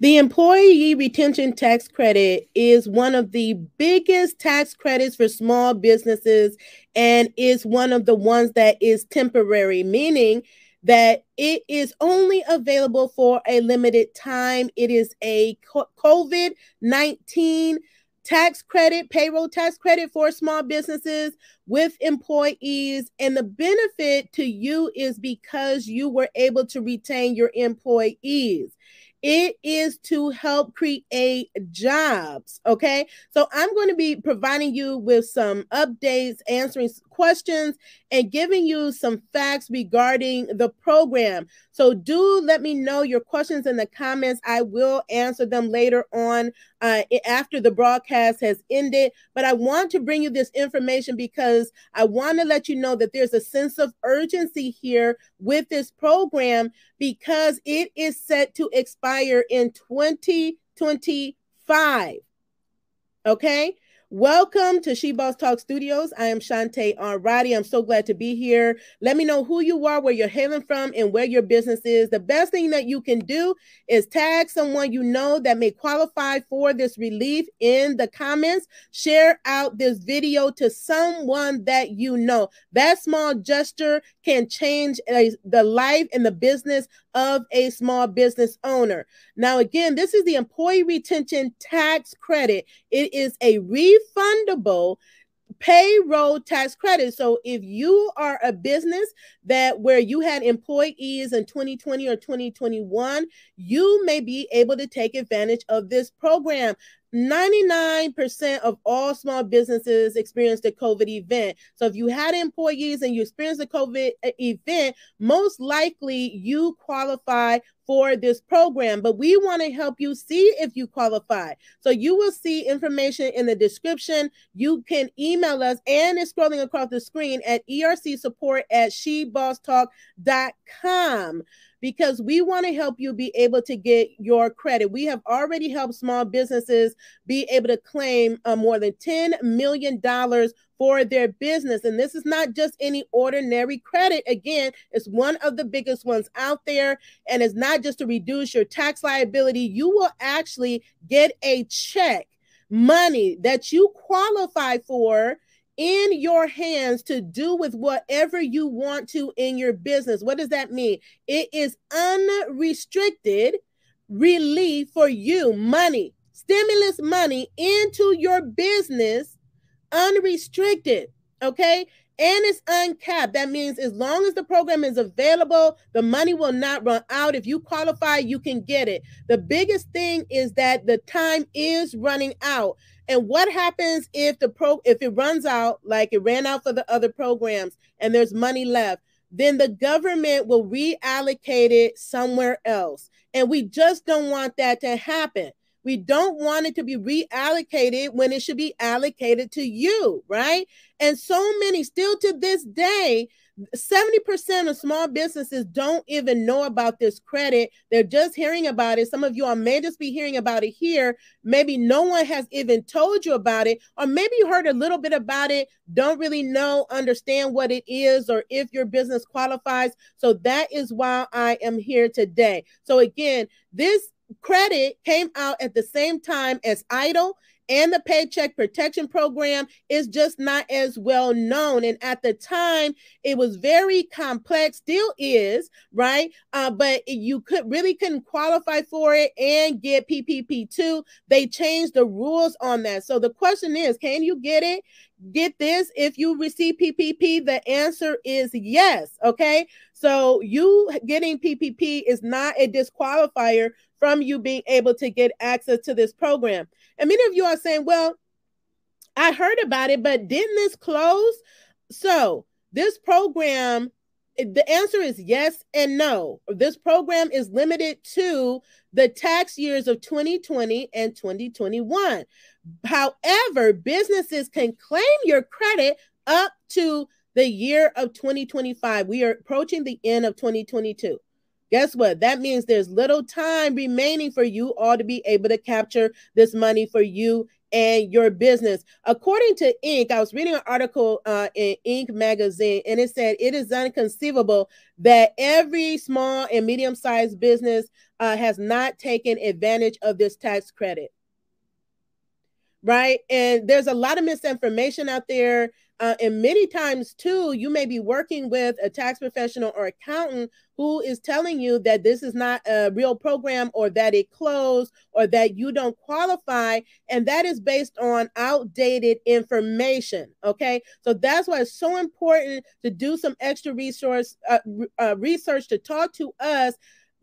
The employee retention tax credit is one of the biggest tax credits for small businesses and is one of the ones that is temporary, meaning that it is only available for a limited time. It is a COVID 19 tax credit, payroll tax credit for small businesses with employees. And the benefit to you is because you were able to retain your employees. It is to help create jobs. Okay. So I'm going to be providing you with some updates, answering questions, and giving you some facts regarding the program. So do let me know your questions in the comments. I will answer them later on uh, after the broadcast has ended. But I want to bring you this information because I want to let you know that there's a sense of urgency here with this program because it is set to expire in 2025. Okay. Welcome to She Boss Talk Studios. I am Shantae Roddy. I'm so glad to be here. Let me know who you are, where you're hailing from, and where your business is. The best thing that you can do is tag someone you know that may qualify for this relief in the comments. Share out this video to someone that you know. That small gesture can change a, the life and the business of a small business owner. Now, again, this is the employee retention tax credit. It is a refundable payroll tax credit. So if you are a business that where you had employees in 2020 or 2021, you may be able to take advantage of this program. 99% of all small businesses experienced a COVID event. So if you had employees and you experienced a COVID uh, event, most likely you qualify for this program, but we want to help you see if you qualify. So you will see information in the description. You can email us and it's scrolling across the screen at erc support at shebosstalk.com because we want to help you be able to get your credit. We have already helped small businesses be able to claim uh, more than $10 million for their business. And this is not just any ordinary credit. Again, it's one of the biggest ones out there. And it's not just to reduce your tax liability, you will actually get a check, money that you qualify for in your hands to do with whatever you want to in your business. What does that mean? It is unrestricted relief for you, money, stimulus money into your business, unrestricted. Okay. And it's uncapped. That means as long as the program is available, the money will not run out. If you qualify, you can get it. The biggest thing is that the time is running out. And what happens if the pro if it runs out like it ran out for the other programs and there's money left? Then the government will reallocate it somewhere else. And we just don't want that to happen. We don't want it to be reallocated when it should be allocated to you, right? And so many, still to this day, 70% of small businesses don't even know about this credit. They're just hearing about it. Some of you all may just be hearing about it here. Maybe no one has even told you about it, or maybe you heard a little bit about it, don't really know, understand what it is, or if your business qualifies. So that is why I am here today. So, again, this credit came out at the same time as EIDL and the Paycheck Protection Program is just not as well known. And at the time, it was very complex, still is, right? Uh, but you could really couldn't qualify for it and get PPP two. They changed the rules on that. So the question is, can you get it? Get this if you receive PPP, the answer is yes. Okay. So you getting PPP is not a disqualifier from you being able to get access to this program. And many of you are saying, well, I heard about it, but didn't this close? So this program, the answer is yes and no. This program is limited to the tax years of 2020 and 2021. However, businesses can claim your credit up to the year of 2025. We are approaching the end of 2022. guess what? That means there's little time remaining for you all to be able to capture this money for you and your business. According to Inc., I was reading an article uh, in Inc. magazine, and it said it is inconceivable that every small and medium sized business uh, has not taken advantage of this tax credit. Right. And there's a lot of misinformation out there. Uh, and many times, too, you may be working with a tax professional or accountant who is telling you that this is not a real program or that it closed or that you don't qualify. And that is based on outdated information. Okay. So that's why it's so important to do some extra resource uh, uh, research to talk to us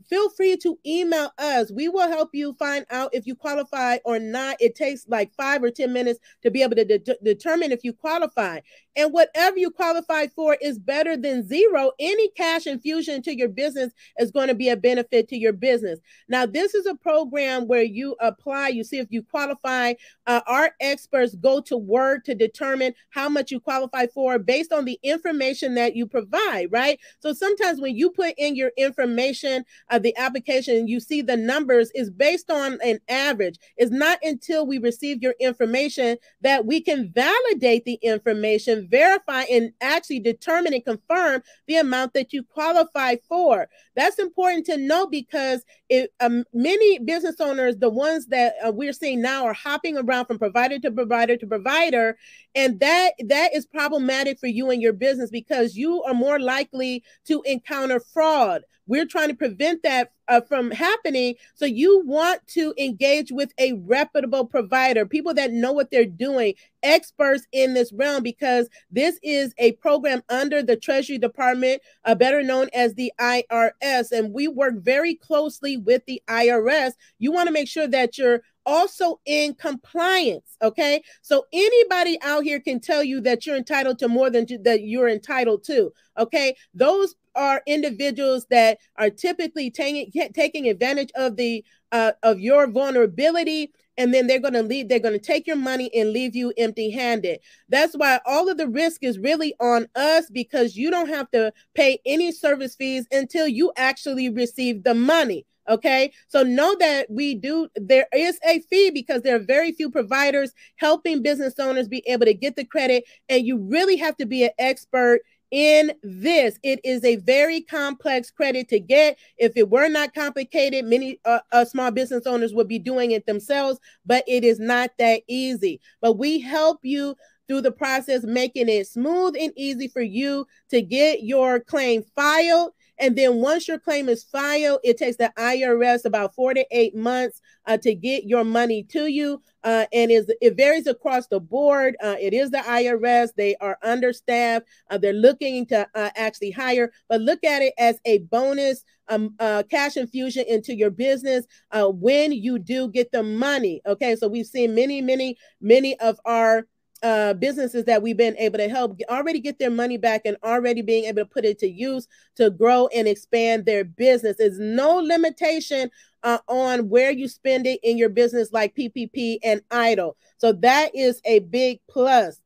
feel free to email us. We will help you find out if you qualify or not. It takes like five or 10 minutes to be able to de- determine if you qualify. And whatever you qualify for is better than zero. Any cash infusion to your business is going to be a benefit to your business. Now, this is a program where you apply, you see if you qualify. Uh, our experts go to work to determine how much you qualify for based on the information that you provide, right? So sometimes when you put in your information, uh, the application, you see the numbers is based on an average. It's not until we receive your information that we can validate the information, verify, and actually determine and confirm the amount that you qualify for. That's important to know because it, um, many business owners, the ones that uh, we're seeing now, are hopping around from provider to provider to provider, and that that is problematic for you and your business because you are more likely to encounter fraud. We're trying to prevent that uh, from happening. So you want to engage with a reputable provider, people that know what they're doing, experts in this realm, because this is a program under the Treasury Department, uh, better known as the IRS. And we work very closely with the IRS. You want to make sure that you're also in compliance. Okay. So anybody out here can tell you that you're entitled to more than that you're entitled to. Okay. Those are individuals that are typically taking taking advantage of the uh, of your vulnerability and then they're going to leave they're going to take your money and leave you empty handed that's why all of the risk is really on us because you don't have to pay any service fees until you actually receive the money Okay. So know that we do, there is a fee because there are very few providers helping business owners be able to get the credit. And you really have to be an expert in this. It is a very complex credit to get. If it were not complicated, many uh, uh, small business owners would be doing it themselves, but it is not that easy. But we help you through the process, making it smooth and easy for you to get your claim filed and then once your claim is filed, it takes the IRS about four to eight months uh, to get your money to you. Uh, and is it varies across the board. Uh, it is the IRS. They are understaffed. Uh, they're looking to uh, actually hire, but look at it as a bonus um, uh, cash infusion into your business when you do get the money. Okay, so we've seen many, many, many of our uh, businesses that we've been able to help already get their money back and already being able to put it to use to grow and expand their business. There's no limitation uh, on where you spend it in your business, like PPP and EIDL. So that is a big plus.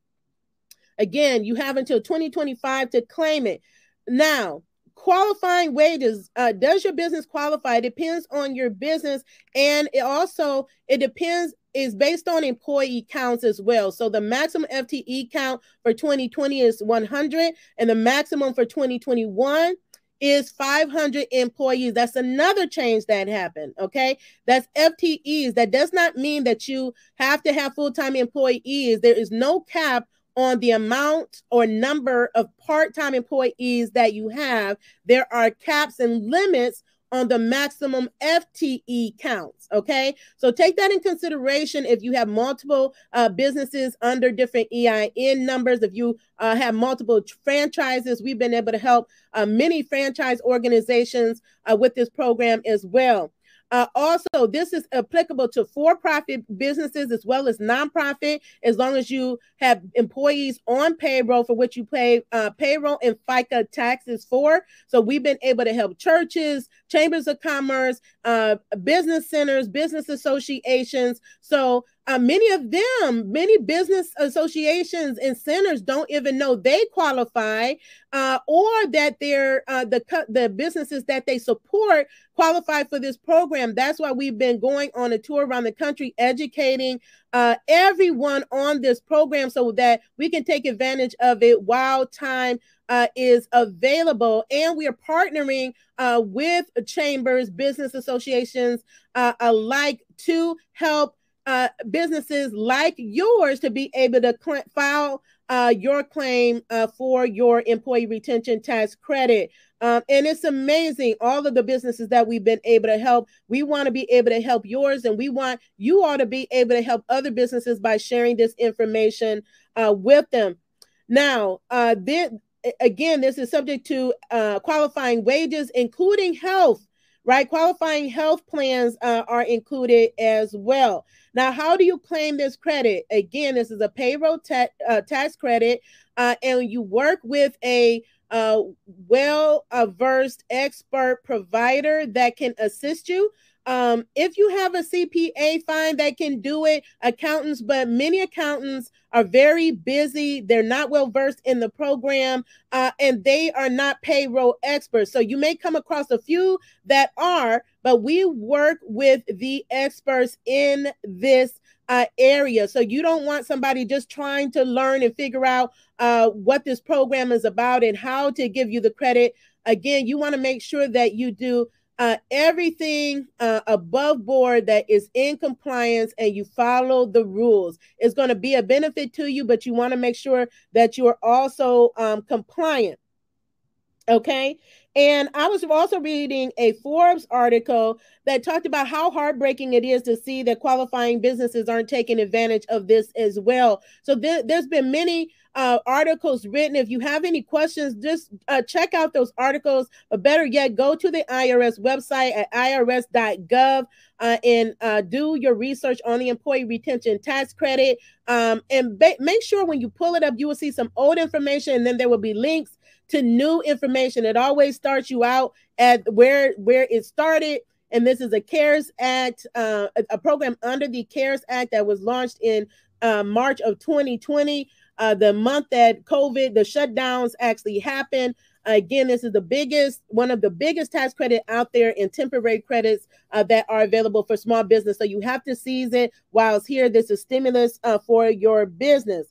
Again, you have until 2025 to claim it. Now, qualifying wages uh, does your business qualify it depends on your business and it also it depends is based on employee counts as well. So the maximum FTE count for 2020 is 100, and the maximum for 2021 is 500 employees. That's another change that happened. Okay. That's FTEs. That does not mean that you have to have full time employees. There is no cap on the amount or number of part time employees that you have. There are caps and limits on the maximum FTE counts. Okay, so take that in consideration if you have multiple uh, businesses under different EIN numbers. If you uh, have multiple franchises, we've been able to help uh, many franchise organizations uh, with this program as well. Uh, also, this is applicable to for profit businesses as well as nonprofit, as long as you have employees on payroll for which you pay uh, payroll and FICA taxes for. So, we've been able to help churches, chambers of commerce, uh, business centers, business associations. So, uh, many of them, many business associations and centers don't even know they qualify, uh, or that they're uh, the the businesses that they support qualify for this program. That's why we've been going on a tour around the country, educating uh, everyone on this program, so that we can take advantage of it while time uh, is available. And we are partnering uh, with chambers, business associations uh, alike to help uh, businesses like yours to be able to cl- file uh, your claim uh, for your employee retention tax credit. Um, and it's amazing all of the businesses that we've been able to help. We want to be able to help yours, and we want you all to be able to help other businesses by sharing this information uh, with them. Now, uh, this, again, this is subject to uh, qualifying wages, including health right? Qualifying health plans uh, are included as well. Now, how do you claim this credit? Again, this is a payroll uh, tax credit, uh, and you work with a uh, well versed expert provider that can assist you. Um, if you have a CPA, fine, that can do it. Accountants, but many accountants are very busy. They're not well versed in the program, uh, and they are not payroll experts. So you may come across a few that are, but we work with the experts in this uh, area. So you don't want somebody just trying to learn and figure out uh, what this program is about and how to give you the credit. Again, you want to make sure that you do uh, everything uh, above board that is in compliance and you follow the rules is going to be a benefit to you, but you want to make sure that you are also um, compliant. Okay. And I was also reading a Forbes article that talked about how heartbreaking it is to see that qualifying businesses aren't taking advantage of this as well. So th- there's been many uh, articles written. If you have any questions, just uh, check out those articles. But better yet, go to the IRS website at irs.gov uh, and uh, do your research on the employee retention tax credit. Um, and ba- make sure when you pull it up, you will see some old information, and then there will be links to new information. It always starts you out at where where it started. And this is a CARES Act, uh, a, program under the CARES Act that was launched in uh, March of 2020 uh, the month that COVID, the shutdowns actually happened. Again, this is the biggest, one of the biggest tax credit out there in temporary credits uh, that are available for small business. So you have to seize it while it's here. This is stimulus uh, for your business.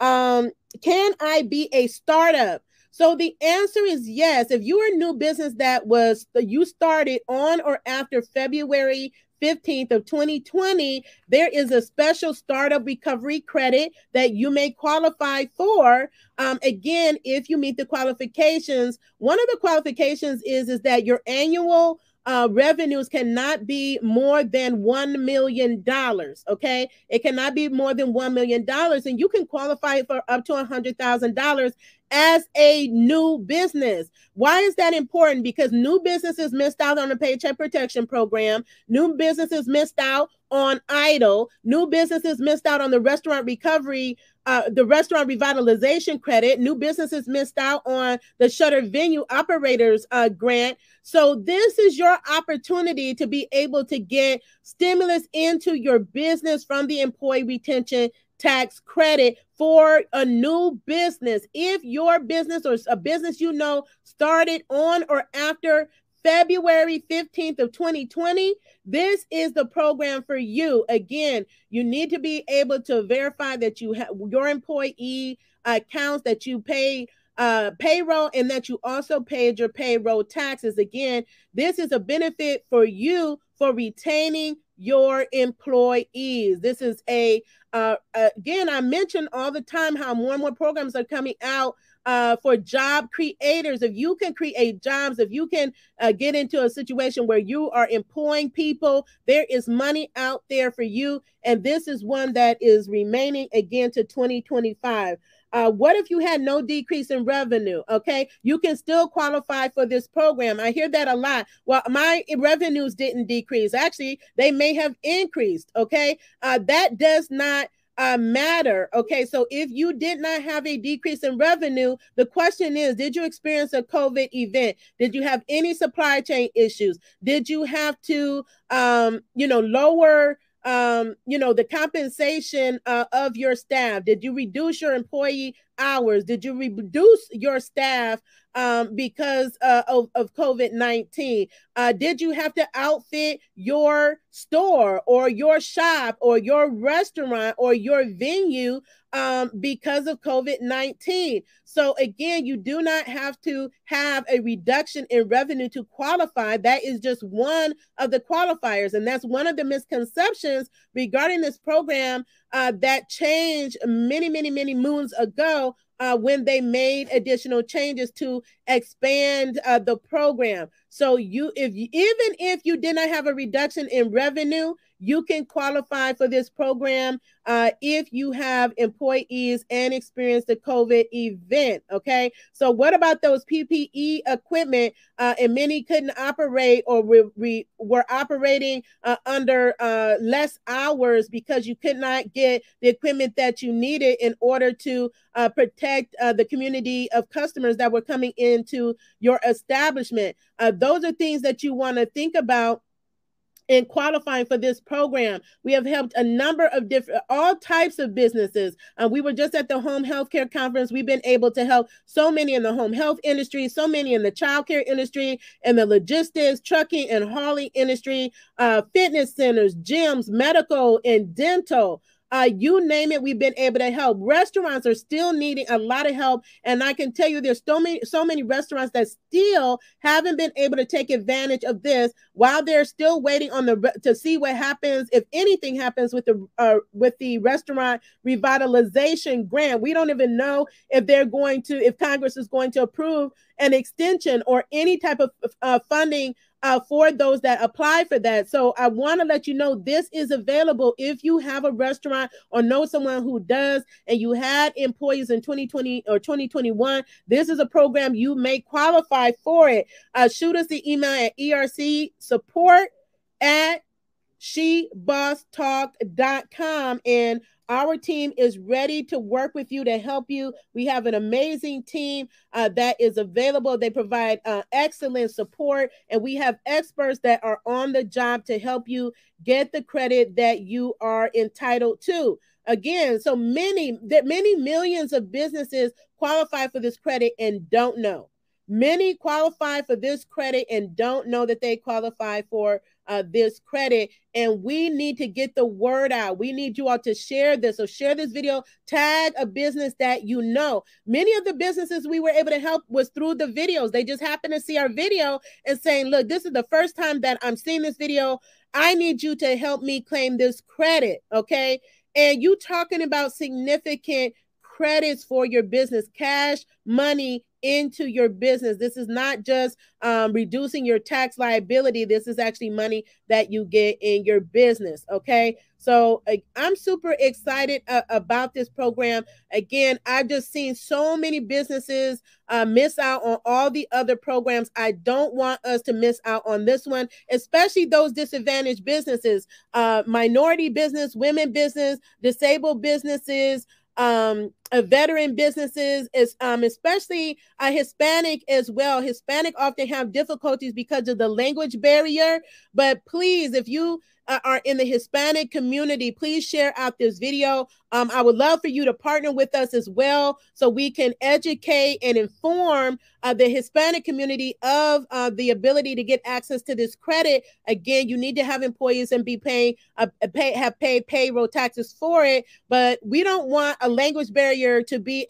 Um, can I be a startup? So the answer is yes. If you're a new business that was you started on or after February 15th of 2020, there is a special startup recovery credit that you may qualify for. Um, again, if you meet the qualifications, one of the qualifications is, is that your annual uh, revenues cannot be more than $1 million. Okay. It cannot be more than $1 million. And you can qualify for up to a $100,000 as a new business. Why is that important? Because new businesses missed out on the Paycheck Protection Program, new businesses missed out on EIDL new businesses missed out on the restaurant recovery, uh, the restaurant revitalization credit, new businesses missed out on the shutter venue operators uh, grant. So, this is your opportunity to be able to get stimulus into your business from the employee retention tax credit for a new business. If your business or a business you know started on or after February 15th of 2020, this is the program for you. Again, you need to be able to verify that you have your employee accounts that you pay uh, payroll and that you also paid your payroll taxes. Again, this is a benefit for you for retaining your employees. This is a, uh, again, I mention all the time how more and more programs are coming out uh, for job creators. If you can create jobs, if you can uh, get into a situation where you are employing people, there is money out there for you. And this is one that is remaining again to 2025. Uh, what if you had no decrease in revenue? Okay, you can still qualify for this program. I hear that a lot. Well, my revenues didn't decrease. Actually, they may have increased. Okay, uh, that does not uh, matter. Okay, so if you did not have a decrease in revenue, the question is Did you experience a COVID event? Did you have any supply chain issues? Did you have to, um, you know, lower um, you know, the compensation uh, of your staff? Did you reduce your employee hours? Did you reduce your staff um, because uh, of, of COVID 19? Uh, did you have to outfit your store or your shop or your restaurant or your venue um, because of COVID 19? So, again, you do not have to have a reduction in revenue to qualify. That is just one of the qualifiers. And that's one of the misconceptions regarding this program uh, that changed many, many, many moons ago uh, when they made additional changes to expand uh, the program. So you, if even if you did not have a reduction in revenue, you can qualify for this program uh, if you have employees and experience the COVID event. Okay. So, what about those PPE equipment? Uh, and many couldn't operate or re- were operating uh, under uh, less hours because you could not get the equipment that you needed in order to uh, protect uh, the community of customers that were coming into your establishment. those are things that you want to think about in qualifying for this program. We have helped a number of different, all types of businesses. Uh, we were just at the home healthcare conference. We've been able to help so many in the home health industry, so many in the childcare industry, and the logistics, trucking, and hauling industry, uh, fitness centers, gyms, medical, and dental. Uh, you name it, we've been able to help. Restaurants are still needing a lot of help, and I can tell you, there's so many, so many restaurants that still haven't been able to take advantage of this while they're still waiting on the to see what happens if anything happens with the uh, with the restaurant revitalization grant. We don't even know if they're going to, if Congress is going to approve an extension or any type of uh, funding uh, for those that apply for that. So I want to let you know this is available if you have a restaurant or know someone who does and you had employees in 2020 or 2021. This is a program you may qualify for it. Uh, shoot us the email at ERC support at shebosstalk.com and our team is ready to work with you to help you. We have an amazing team uh, that is available. They provide uh, excellent support, and we have experts that are on the job to help you get the credit that you are entitled to. Again, so many that many millions of businesses qualify for this credit and don't know. Many qualify for this credit and don't know that they qualify for uh, this credit. And we need to get the word out. We need you all to share this. So share this video, tag a business that you know. Many of the businesses we were able to help was through the videos. They just happened to see our video and saying, look, this is the first time that I'm seeing this video. I need you to help me claim this credit. Okay. And you talking about significant credits for your business, cash, money into your business. This is not just um, reducing your tax liability. This is actually money that you get in your business. Okay. So uh, I'm super excited uh, about this program. Again, I've just seen so many businesses uh, miss out on all the other programs. I don't want us to miss out on this one, especially those disadvantaged businesses, uh, minority business, women business, disabled businesses um, uh, veteran businesses, is um, especially uh, Hispanic as well. Hispanic often have difficulties because of the language barrier. But please, if you uh, are in the Hispanic community, please share out this video. Um, I would love for you to partner with us as well so we can educate and inform uh, the Hispanic community of uh, the ability to get access to this credit. Again, you need to have employees and be paying, uh, pay, have paid payroll taxes for it, but we don't want a language barrier to be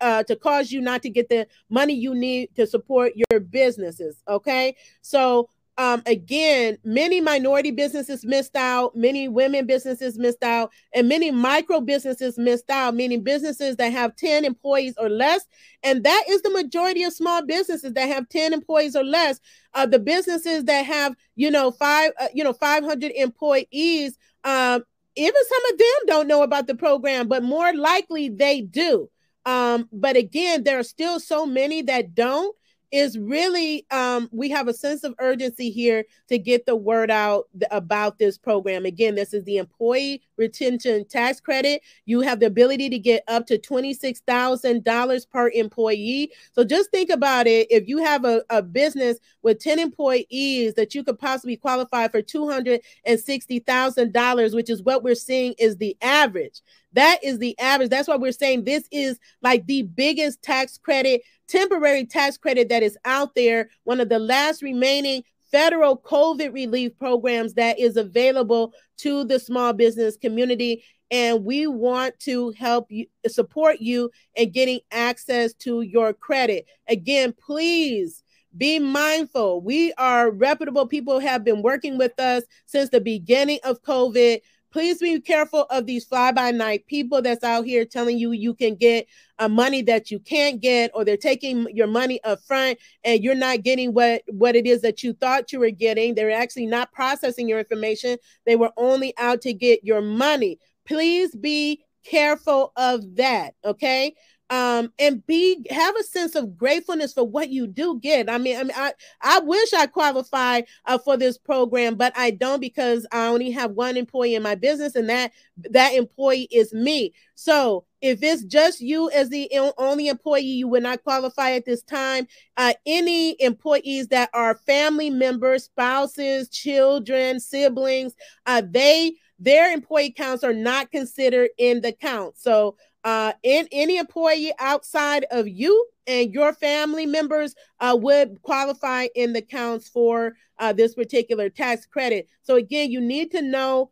uh, to cause you not to get the money you need to support your businesses. Okay, so um, again, many minority businesses missed out, many women businesses missed out, and many micro businesses missed out, meaning businesses that have 10 employees or less. And that is the majority of small businesses that have 10 employees or less. Uh, the businesses that have, you know, five, uh, you know, 500 employees, um, even some of them don't know about the program, but more likely they do. Um, but again, there are still so many that don't. Is really um, we have a sense of urgency here to get the word out th- about this program. Again, this is the employee retention tax credit. You have the ability to get up to $26,000 per employee. So just think about it. If you have a, a business with 10 employees that you could possibly qualify for $260,000, which is what we're seeing is the average. That is the average. That's why we're saying this is like the biggest tax credit, temporary tax credit that is out there. One of the last remaining federal COVID relief programs that is available to the small business community. And we want to help you support you in getting access to your credit. Again, please be mindful. We are reputable people have been working with us since the beginning of COVID please be careful of these fly by night people that's out here telling you you can get a money that you can't get or they're taking your money up front and you're not getting what what it is that you thought you were getting. They're actually not processing your information. They were only out to get your money. Please be careful of that okay um and be have a sense of gratefulness for what you do get. I mean i mean i, I wish i qualified uh, for this program but i don't because i only have one employee in my business and that that employee is me. So if it's just you as the only employee you would not qualify at this time. Uh, any employees that are family members spouses children siblings uh, they their employee counts are not considered in the count so uh, in any employee outside of you and your family members uh, would qualify in the counts for uh, this particular tax credit. So again, you need to know,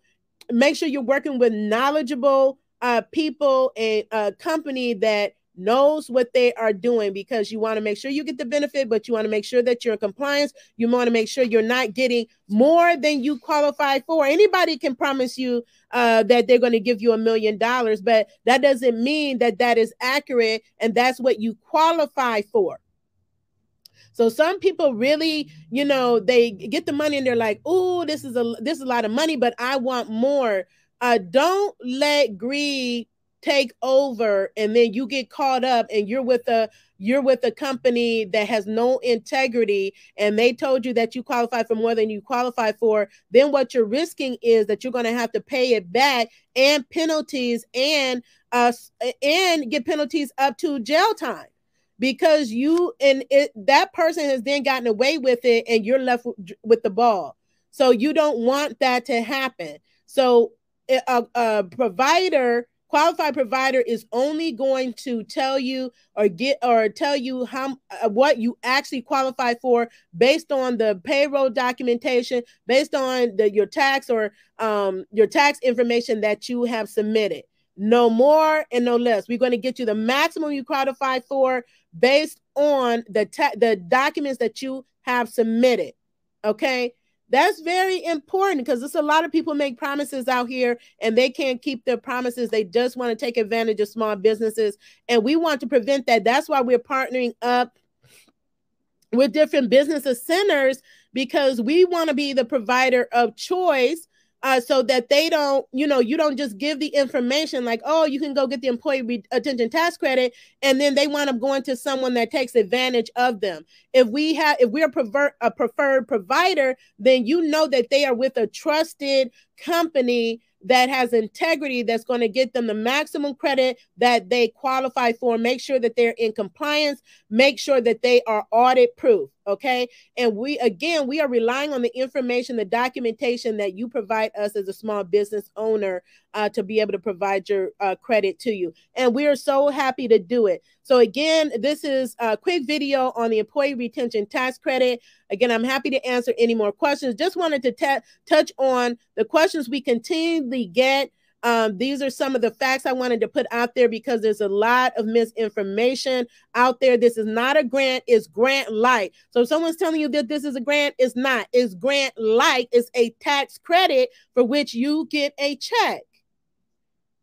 make sure you're working with knowledgeable uh, people and a company that knows what they are doing because you want to make sure you get the benefit, but you want to make sure that you're in compliance. You want to make sure you're not getting more than you qualify for. Anybody can promise you uh, that they're going to give you a million dollars, but that doesn't mean that that is accurate and that's what you qualify for. So some people really, you know, they get the money and they're like, "Oh, this is a this is a lot of money, but I want more." Uh, don't let greed take over and then you get caught up and you're with a you're with a company that has no integrity and they told you that you qualify for more than you qualify for then what you're risking is that you're going to have to pay it back and penalties and uh and get penalties up to jail time because you and it that person has then gotten away with it and you're left with the ball. So you don't want that to happen. So a, a provider qualified provider is only going to tell you or get or tell you how uh, what you actually qualify for based on the payroll documentation based on the your tax or um, your tax information that you have submitted. No more and no less. We're going to get you the maximum you qualify for based on the ta- the documents that you have submitted okay that's very important because there's a lot of people make promises out here and they can't keep their promises. They just want to take advantage of small businesses. And we want to prevent that. That's why we're partnering up with different businesses centers because we want to be the provider of choice uh, so that they don't, you know, you don't just give the information like, oh, you can go get the employee re- attention tax credit, and then they wind up going to someone that takes advantage of them. If we have, if we're a preferred provider, then you know that they are with a trusted company that has integrity that's going to get them the maximum credit that they qualify for. Make sure that they're in compliance. Make sure that they are audit proof okay? And we again we are relying on the information the documentation that you provide us as a small business owner uh, to be able to provide your uh, credit to you. And we are so happy to do it. So again this is a quick video on the employee retention tax credit. Again i'm happy to answer any more questions. Just wanted to t- touch on the questions we continually get um, these are some of the facts I wanted to put out there because there's a lot of misinformation out there. This is not a grant, it's grant light. So if someone's telling you that this is a grant, it's not. It's grant light, it's a tax credit for which you get a check.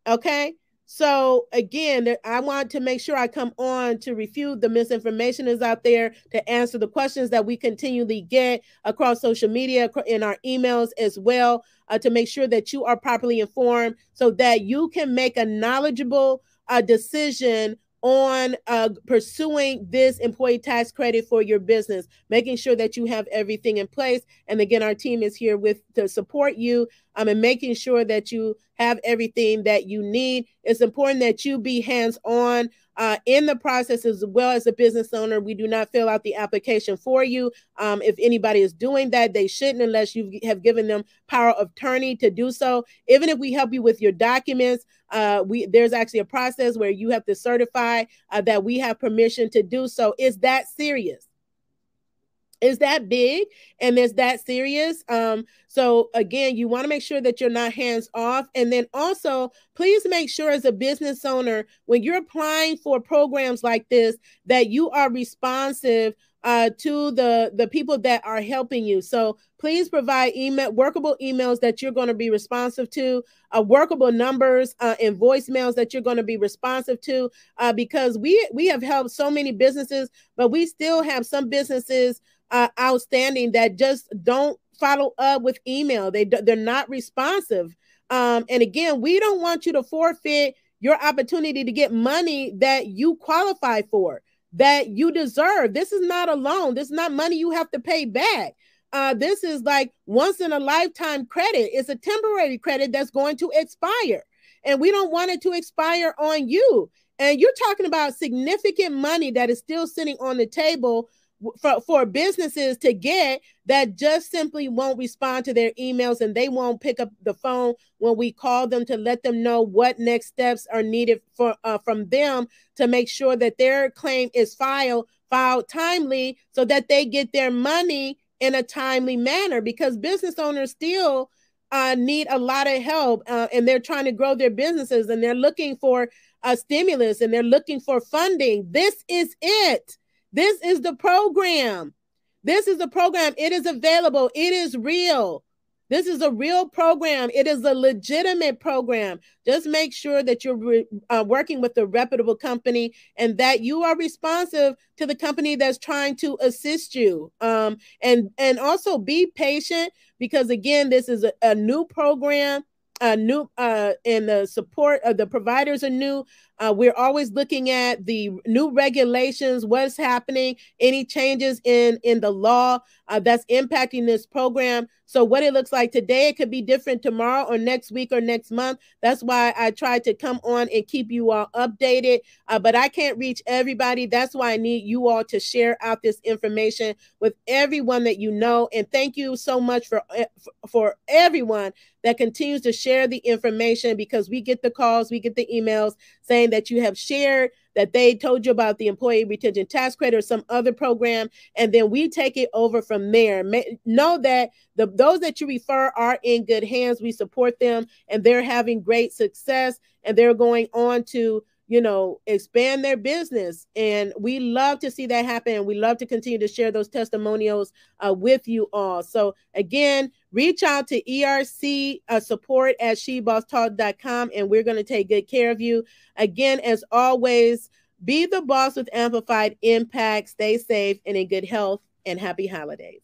Okay. So again, I want to make sure I come on to refute the misinformation is out there, to answer the questions that we continually get across social media, in our emails as well, uh, to make sure that you are properly informed so that you can make a knowledgeable uh, decision on uh, pursuing this employee tax credit for your business, making sure that you have everything in place. And again, our team is here with to support you um, and making sure that you have everything that you need. It's important that you be hands on uh, in the process as well as a business owner. We do not fill out the application for you. Um, if anybody is doing that, they shouldn't unless you have given them power of attorney to do so. Even if we help you with your documents, uh, we there's actually a process where you have to certify uh, that we have permission to do so. Is that serious? is that big and is that serious um so again you want to make sure that you're not hands off and then also please make sure as a business owner when you're applying for programs like this that you are responsive uh, to the the people that are helping you. So please provide email workable emails that you're going to be responsive to, uh, workable numbers uh, and voicemails that you're going to be responsive to, uh, because we we have helped so many businesses, but we still have some businesses uh, outstanding that just don't follow up with email. They they're not responsive. Um, and again, we don't want you to forfeit your opportunity to get money that you qualify for, that you deserve. This is not a loan. This is not money you have to pay back. Uh, this is like once in a lifetime credit. It's a temporary credit that's going to expire. And we don't want it to expire on you. And you're talking about significant money that is still sitting on the table for, for businesses to get that just simply won't respond to their emails and they won't pick up the phone when we call them to let them know what next steps are needed for uh, from them to make sure that their claim is filed filed timely so that they get their money in a timely manner because business owners still uh, need a lot of help uh, and they're trying to grow their businesses and they're looking for a stimulus and they're looking for funding. This is it this is the program. This is the program. It is available. It is real. This is a real program. It is a legitimate program. Just make sure that you're re- uh, working with a reputable company and that you are responsive to the company that's trying to assist you. Um, and and also be patient because again, this is a, a new program A new uh, and the support of the providers are new. Uh, we're always looking at the new regulations, what's happening, any changes in in the law uh, that's impacting this program. So what it looks like today, it could be different tomorrow or next week or next month. That's why I try to come on and keep you all updated. Uh, but I can't reach everybody. That's why I need you all to share out this information with everyone that you know. And thank you so much for eh, for everyone that continues to share the information because we get the calls, we get the emails saying that you have shared that they told you about the employee retention tax credit or some other program and then we take it over from there know that the those that you refer are in good hands we support them and they're having great success and they're going on to you know, expand their business. And we love to see that happen. We love to continue to share those testimonials uh, with you all. So, again, reach out to ERC uh, support at shebosstalk.com and we're going to take good care of you. Again, as always, be the boss with amplified impact. Stay safe and in good health and happy holidays.